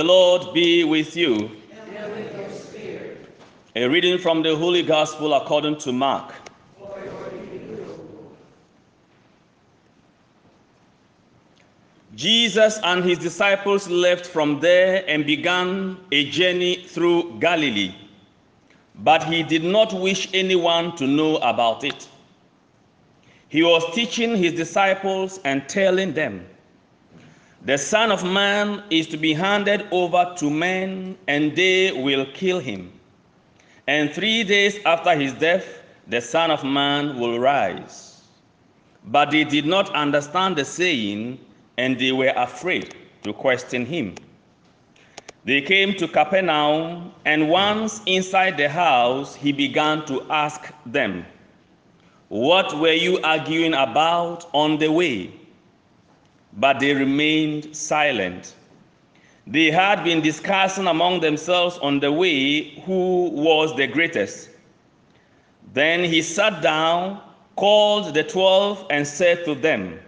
The Lord be with you. A reading from the Holy Gospel according to Mark. Jesus and his disciples left from there and began a journey through Galilee. But he did not wish anyone to know about it. He was teaching his disciples and telling them, The Son of Man is to be handed over to men, and they will kill him. And three days after his death, the Son of Man will rise. But they did not understand the saying and they were afraid to question him. They came to Capernaum, and once inside the house, he began to ask them, What were you arguing about on the way? But they remained silent. They had been discussing among themselves on the way who was the greatest. Then he sat down, called the twelve, and said to them,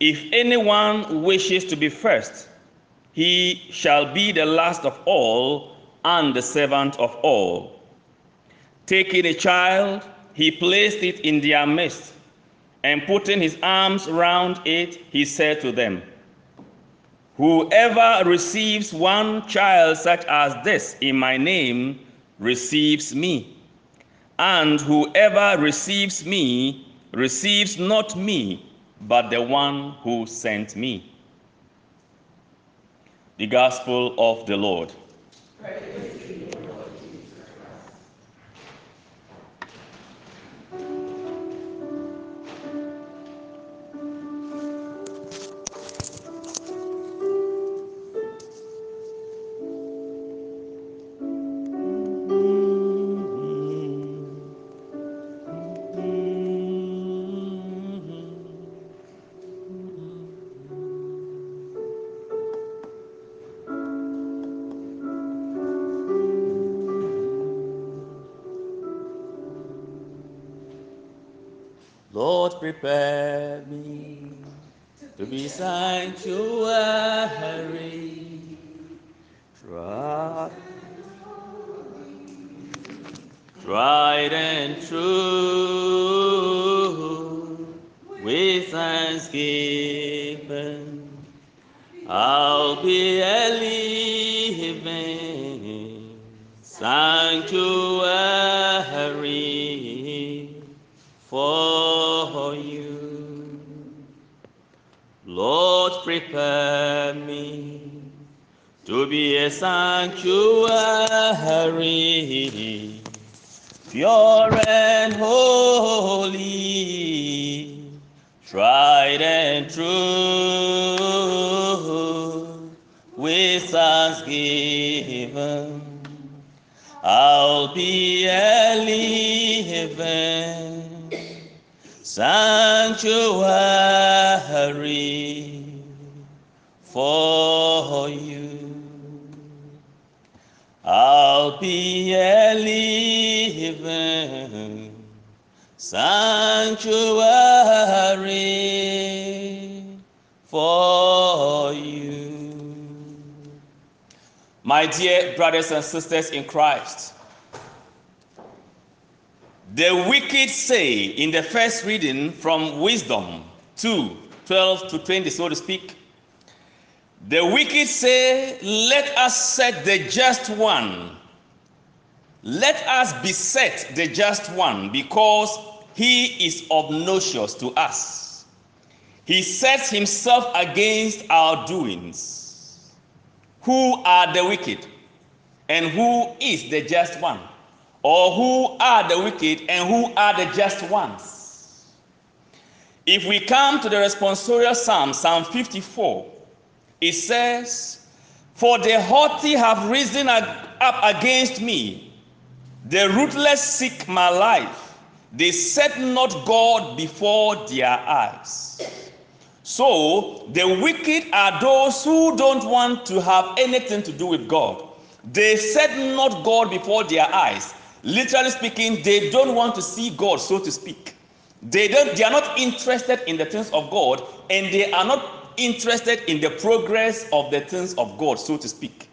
if anyone wishes to be first, he shall be the last of all and the servant of all. Taking a child, he placed it in their midst, and putting his arms round it, he said to them, Whoever receives one child such as this in my name receives me, and whoever receives me receives not me but the one who sent me. The Gospel of the Lord. Lord, prepare me to be sanctuary. Tried, tried and true with thanksgiving. Be a sanctuary, pure and holy, tried and true, with thanksgiving. I'll be a living sanctuary for you. I'll be a living sanctuary for you. My dear brothers and sisters in Christ, the wicked say in the first reading from Wisdom 2 12 to 20, so to speak, the wicked say, Let us set the just one. Let us beset the just one because he is obnoxious to us. He sets himself against our doings. Who are the wicked? And who is the just one? Or who are the wicked and who are the just ones? If we come to the responsorial psalm, Psalm 54, it says, For the haughty have risen up against me, the ruthless seek my life, they set not God before their eyes. So the wicked are those who don't want to have anything to do with God. They set not God before their eyes. Literally speaking, they don't want to see God, so to speak. They don't they are not interested in the things of God, and they are not interested in the progress of the things of God, so to speak.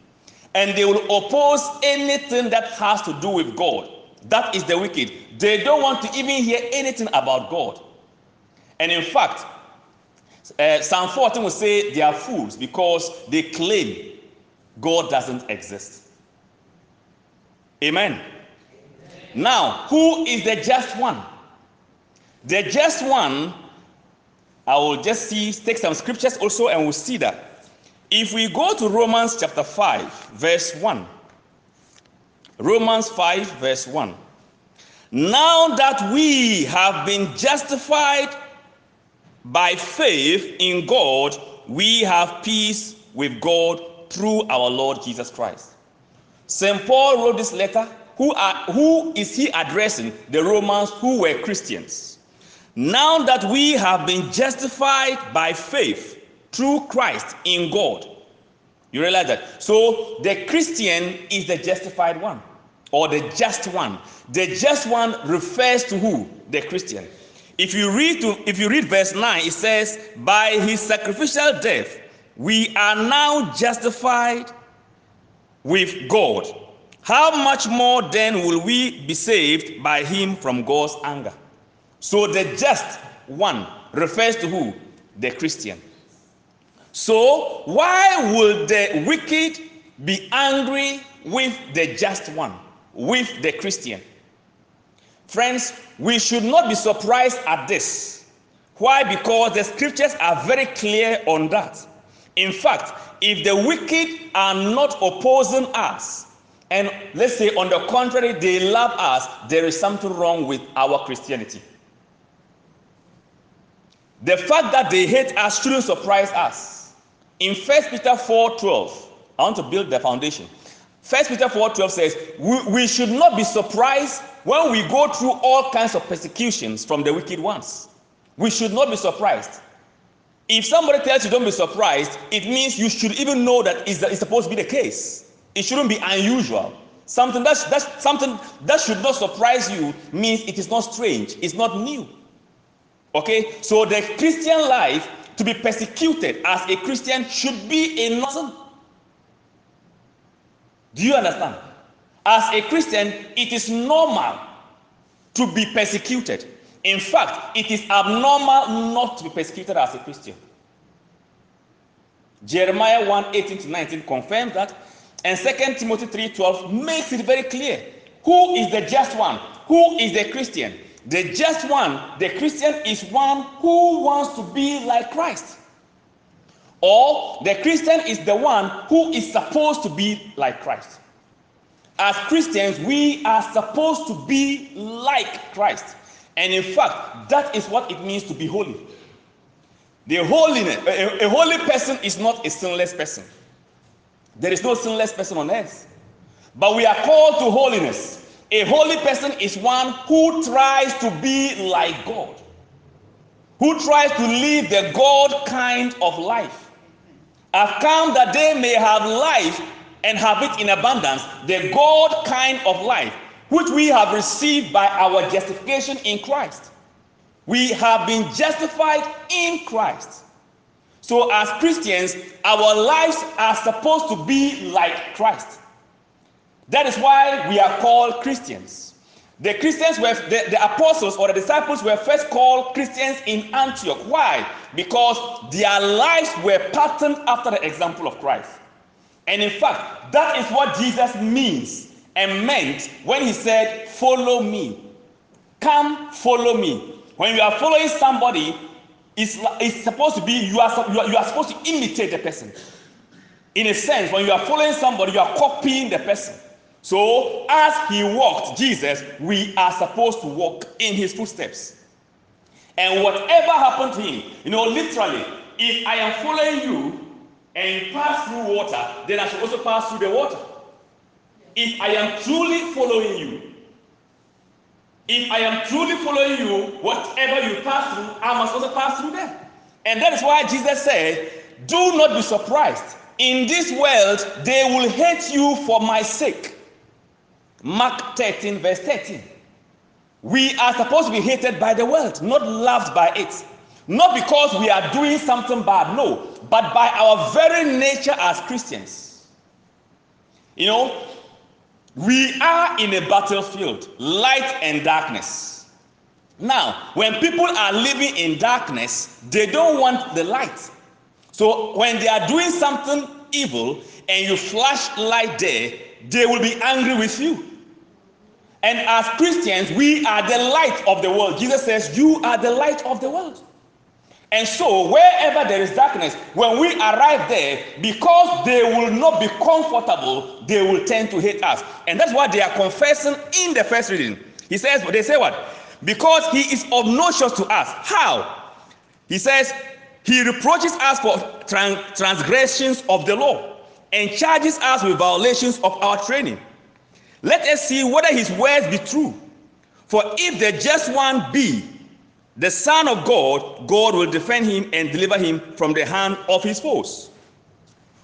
And they will oppose anything that has to do with God. That is the wicked. They don't want to even hear anything about God. And in fact, uh, Psalm 14 will say they are fools because they claim God doesn't exist. Amen. Amen. Now, who is the just one? The just one, I will just see, take some scriptures also, and we'll see that. If we go to Romans chapter 5, verse 1, Romans 5, verse 1. Now that we have been justified by faith in God, we have peace with God through our Lord Jesus Christ. St. Paul wrote this letter. Who, are, who is he addressing? The Romans who were Christians. Now that we have been justified by faith through Christ in God, you realize that? So the Christian is the justified one or the just one. The just one refers to who? The Christian. If you read to if you read verse 9, it says, By his sacrificial death, we are now justified with God. How much more then will we be saved by him from God's anger? So the just one refers to who? The Christian. So why would the wicked be angry with the just one, with the Christian? Friends, we should not be surprised at this. Why? Because the scriptures are very clear on that. In fact, if the wicked are not opposing us, and let's say on the contrary, they love us, there is something wrong with our Christianity. The fact that they hate us shouldn't surprise us. In 1 Peter 4 12, I want to build the foundation. 1 Peter 4 12 says, we, we should not be surprised when we go through all kinds of persecutions from the wicked ones. We should not be surprised. If somebody tells you don't be surprised, it means you should even know that is supposed to be the case. It shouldn't be unusual. Something that's, that's something that should not surprise you means it is not strange, it's not new. Okay, so the Christian life to be persecuted as a Christian should be a nothing. Do you understand? As a Christian, it is normal to be persecuted. In fact, it is abnormal not to be persecuted as a Christian. Jeremiah 1 18 to 19 confirms that, and 2 Timothy 3 12 makes it very clear. Who is the just one? Who is the Christian? The just one, the Christian, is one who wants to be like Christ. Or the Christian is the one who is supposed to be like Christ. As Christians, we are supposed to be like Christ. And in fact, that is what it means to be holy. The holiness, a, a, holy person is not a sinless person. There is no sinless person on earth. But we are called to holiness. A holy person is one who tries to be like God, who tries to live the God kind of life. I've come that they may have life and have it in abundance, the God kind of life which we have received by our justification in Christ. We have been justified in Christ. So, as Christians, our lives are supposed to be like Christ. That is why we are called Christians. The Christians were, the, the apostles or the disciples were first called Christians in Antioch. Why? Because their lives were patterned after the example of Christ. And in fact, that is what Jesus means and meant when he said, Follow me. Come, follow me. When you are following somebody, it's, it's supposed to be, you are, you, are, you are supposed to imitate the person. In a sense, when you are following somebody, you are copying the person. So, as he walked, Jesus, we are supposed to walk in his footsteps. And whatever happened to him, you know, literally, if I am following you and pass through water, then I should also pass through the water if I am truly following you, if I am truly following you, whatever you pass through, I must also pass through them. And that is why Jesus said, Do not be surprised. In this world, they will hate you for my sake. Mark 13, verse 13. We are supposed to be hated by the world, not loved by it. Not because we are doing something bad, no, but by our very nature as Christians. You know, we are in a battlefield, light and darkness. Now, when people are living in darkness, they don't want the light. So when they are doing something evil and you flash light there, they will be angry with you. And as Christians, we are the light of the world. Jesus says, You are the light of the world. And so, wherever there is darkness, when we arrive there, because they will not be comfortable, they will tend to hate us. And that's what they are confessing in the first reading. He says, They say what? Because he is obnoxious to us. How? He says, He reproaches us for trans- transgressions of the law and charges us with violations of our training. Let us see whether his words be true. For if the just one be the Son of God, God will defend him and deliver him from the hand of his foes.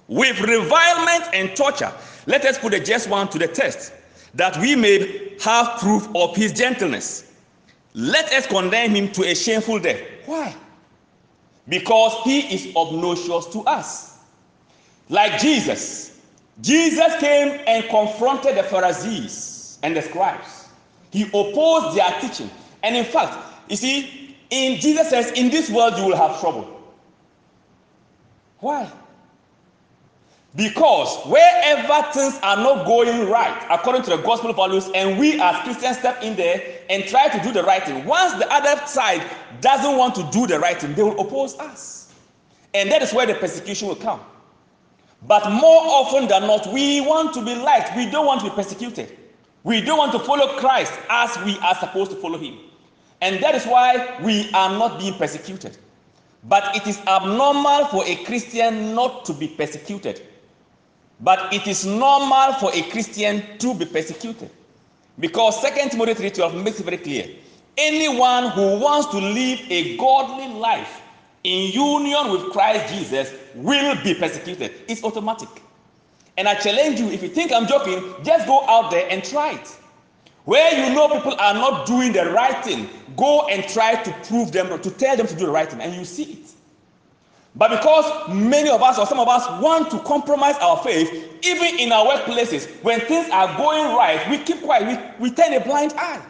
With revilement and torture, let us put the just one to the test, that we may have proof of his gentleness. Let us condemn him to a shameful death. Why? Because he is obnoxious to us. Like Jesus, Jesus came and confronted the Pharisees and the scribes. He opposed their teaching. And in fact, you see, in Jesus says, in this world you will have trouble. Why? Because wherever things are not going right according to the gospel values, and we as Christians step in there and try to do the right thing, once the other side doesn't want to do the right thing, they will oppose us. And that is where the persecution will come. But more often than not, we want to be liked. We don't want to be persecuted. We don't want to follow Christ as we are supposed to follow him. And that is why we are not being persecuted. But it is abnormal for a Christian not to be persecuted. But it is normal for a Christian to be persecuted. Because 2 Timothy 3:12 makes it very clear. Anyone who wants to live a godly life in union with Christ Jesus will be persecuted. It's automatic. And I challenge you, if you think I'm joking, just go out there and try it. Where you know people are not doing the right thing, go and try to prove them, to tell them to do the right thing, and you see it. But because many of us or some of us want to compromise our faith, even in our workplaces, when things are going right, we keep quiet, we, we turn a blind eye.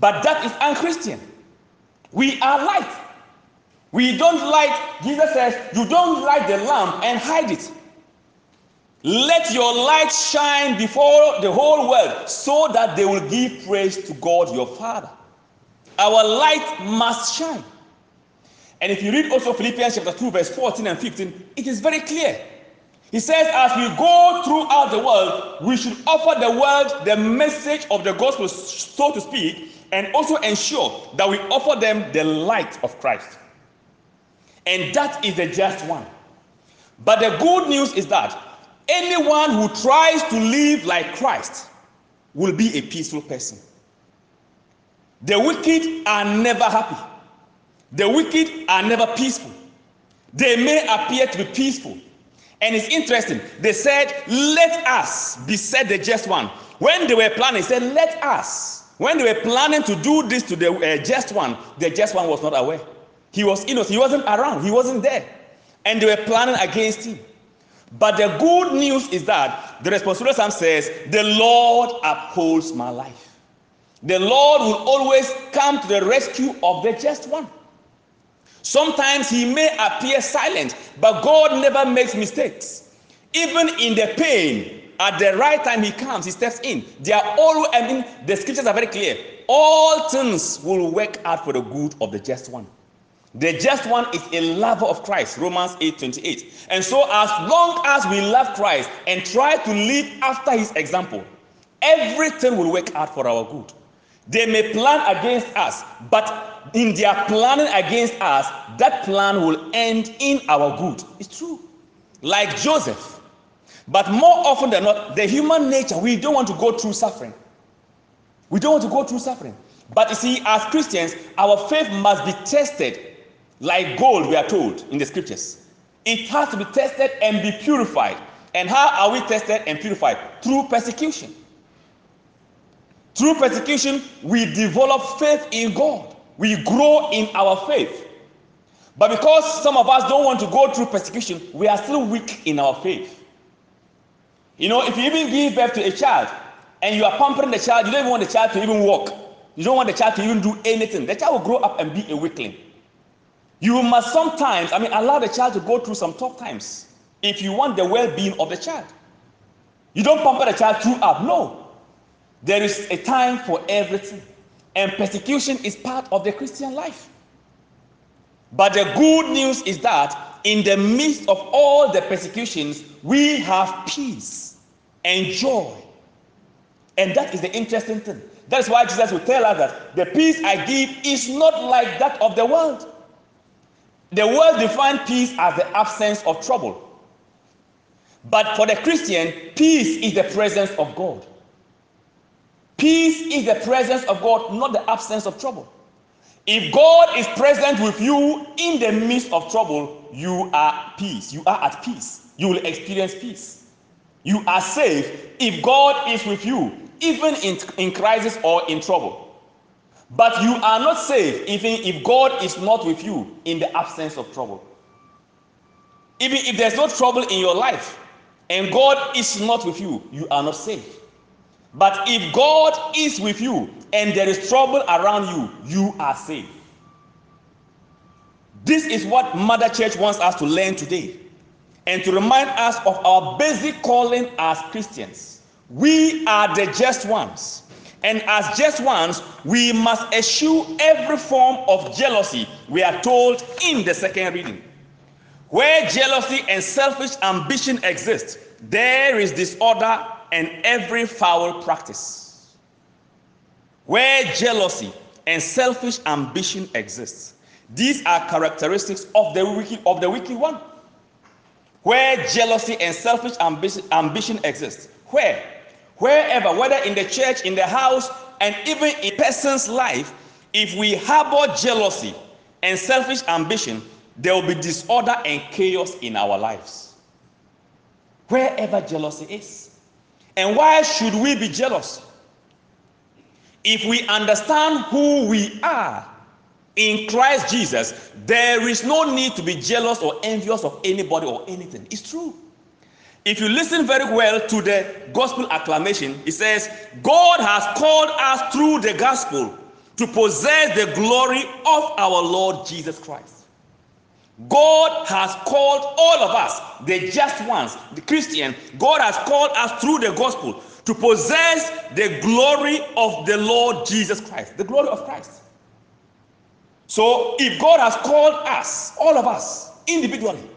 But that is unchristian. We are light. We don't light, Jesus says, you don't light the lamp and hide it. Let your light shine before the whole world so that they will give praise to God your Father. Our light must shine. And if you read also Philippians chapter 2, verse 14 and 15, it is very clear. He says, as we go throughout the world, we should offer the world the message of the gospel, so to speak, and also ensure that we offer them the light of Christ. And that is the just one. But the good news is that anyone who tries to live like Christ will be a peaceful person. The wicked are never happy. The wicked are never peaceful. They may appear to be peaceful. And it's interesting. They said, Let us be said the just one. When they were planning, they said, Let us. When they were planning to do this to the uh, just one, the just one was not aware. He was innocent. He wasn't around. He wasn't there. And they were planning against him. But the good news is that the responsorial psalm says, The Lord upholds my life. The Lord will always come to the rescue of the just one. Sometimes he may appear silent, but God never makes mistakes. Even in the pain, at the right time he comes, he steps in. They are all, I mean, the scriptures are very clear. All things will work out for the good of the just one. The just one is a lover of Christ, Romans 8 28. And so, as long as we love Christ and try to live after his example, everything will work out for our good. They may plan against us, but in their planning against us, that plan will end in our good. It's true. Like Joseph. But more often than not, the human nature, we don't want to go through suffering. We don't want to go through suffering. But you see, as Christians, our faith must be tested like gold, we are told in the scriptures. It has to be tested and be purified. And how are we tested and purified? Through persecution. Through persecution, we develop faith in God. We grow in our faith. But because some of us don't want to go through persecution, we are still weak in our faith. You know, if you even give birth to a child and you are pampering the child, you don't even want the child to even walk. You don't want the child to even do anything. The child will grow up and be a weakling. You must sometimes, I mean, allow the child to go through some tough times if you want the well being of the child. You don't pamper the child throughout. No. There is a time for everything. And persecution is part of the Christian life. But the good news is that in the midst of all the persecutions, we have peace and joy. And that is the interesting thing. That's why Jesus will tell us that the peace I give is not like that of the world. The world defines peace as the absence of trouble. But for the Christian, peace is the presence of God. Peace is the presence of God, not the absence of trouble. If God is present with you in the midst of trouble, you are peace. You are at peace. You will experience peace. You are safe if God is with you, even in, in crisis or in trouble. But you are not safe even if God is not with you in the absence of trouble. Even if there's no trouble in your life and God is not with you, you are not safe. But if God is with you and there is trouble around you, you are safe. This is what Mother Church wants us to learn today and to remind us of our basic calling as Christians. We are the just ones. And as just ones, we must eschew every form of jealousy, we are told in the second reading. Where jealousy and selfish ambition exist, there is disorder and every foul practice. Where jealousy and selfish ambition exists, these are characteristics of the wicked of the wicked one. Where jealousy and selfish ambition, ambition where, wherever, whether in the church, in the house, and even in a person's life, if we harbor jealousy and selfish ambition, there will be disorder and chaos in our lives. Wherever jealousy is. And why should we be jealous? If we understand who we are in Christ Jesus, there is no need to be jealous or envious of anybody or anything. It's true. If you listen very well to the gospel acclamation, it says, God has called us through the gospel to possess the glory of our Lord Jesus Christ. God has called all of us, the just ones, the Christian, God has called us through the gospel to possess the glory of the Lord Jesus Christ, the glory of Christ. So, if God has called us, all of us, individually,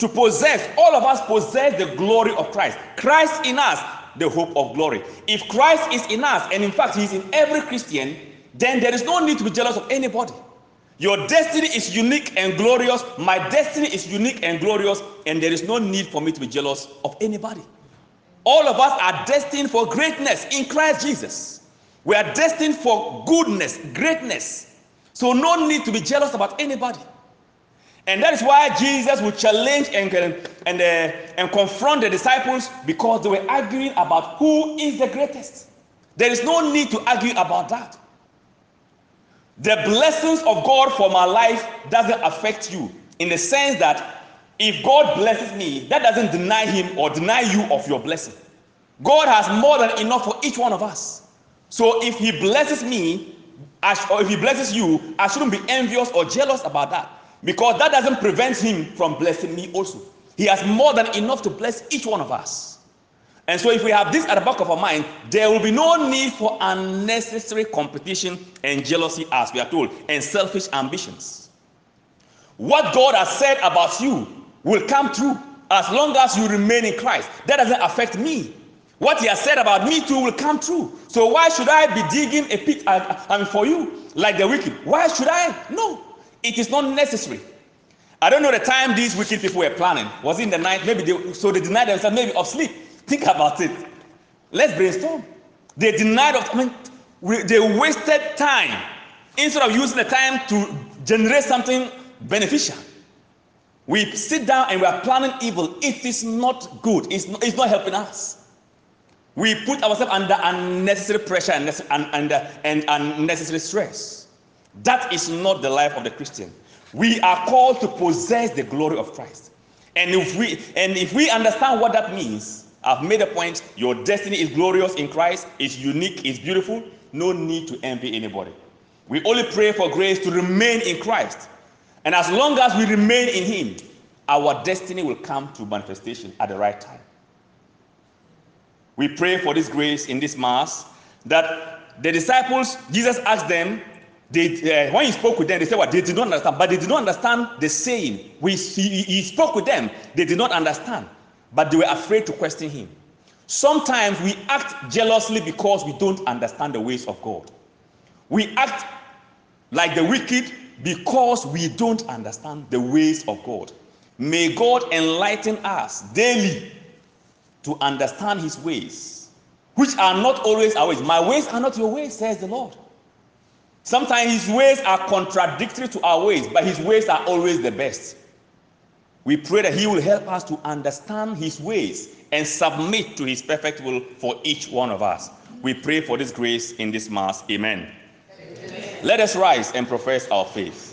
to possess, all of us possess the glory of Christ. Christ in us, the hope of glory. If Christ is in us, and in fact, He's in every Christian, then there is no need to be jealous of anybody. Your destiny is unique and glorious. My destiny is unique and glorious, and there is no need for me to be jealous of anybody. All of us are destined for greatness in Christ Jesus. We are destined for goodness, greatness. So, no need to be jealous about anybody. And that is why Jesus would challenge and, and, uh, and confront the disciples because they were arguing about who is the greatest. There is no need to argue about that. The blessings of God for my life doesn't affect you in the sense that if God blesses me, that doesn't deny him or deny you of your blessing. God has more than enough for each one of us. So if he blesses me, or if he blesses you, I shouldn't be envious or jealous about that because that doesn't prevent him from blessing me also. He has more than enough to bless each one of us. And so, if we have this at the back of our mind, there will be no need for unnecessary competition and jealousy, as we are told, and selfish ambitions. What God has said about you will come true as long as you remain in Christ. That doesn't affect me. What He has said about me too will come true. So, why should I be digging a pit uh, and for you like the wicked? Why should I? No, it is not necessary. I don't know the time these wicked people were planning. Was it in the night? Maybe they, so they denied themselves maybe of sleep. Think about it. Let's brainstorm. They denied of, I mean, they wasted time instead of using the time to generate something beneficial. We sit down and we are planning evil. It is not good. It's not, it's not helping us. We put ourselves under unnecessary pressure and, and, and, and unnecessary stress. That is not the life of the Christian. We are called to possess the glory of Christ. And if we and if we understand what that means, I've made a point, your destiny is glorious in Christ, it's unique, it's beautiful, no need to envy anybody. We only pray for grace to remain in Christ. And as long as we remain in him, our destiny will come to manifestation at the right time. We pray for this grace in this mass that the disciples, Jesus asked them, they, uh, when he spoke with them, they said what? They did not understand, but they did not understand the saying. We, he, he spoke with them, they did not understand, but they were afraid to question him. Sometimes we act jealously because we don't understand the ways of God. We act like the wicked because we don't understand the ways of God. May God enlighten us daily to understand his ways, which are not always our ways. My ways are not your ways, says the Lord. Sometimes his ways are contradictory to our ways, but his ways are always the best. We pray that he will help us to understand his ways and submit to his perfect will for each one of us. We pray for this grace in this Mass. Amen. Amen. Let us rise and profess our faith.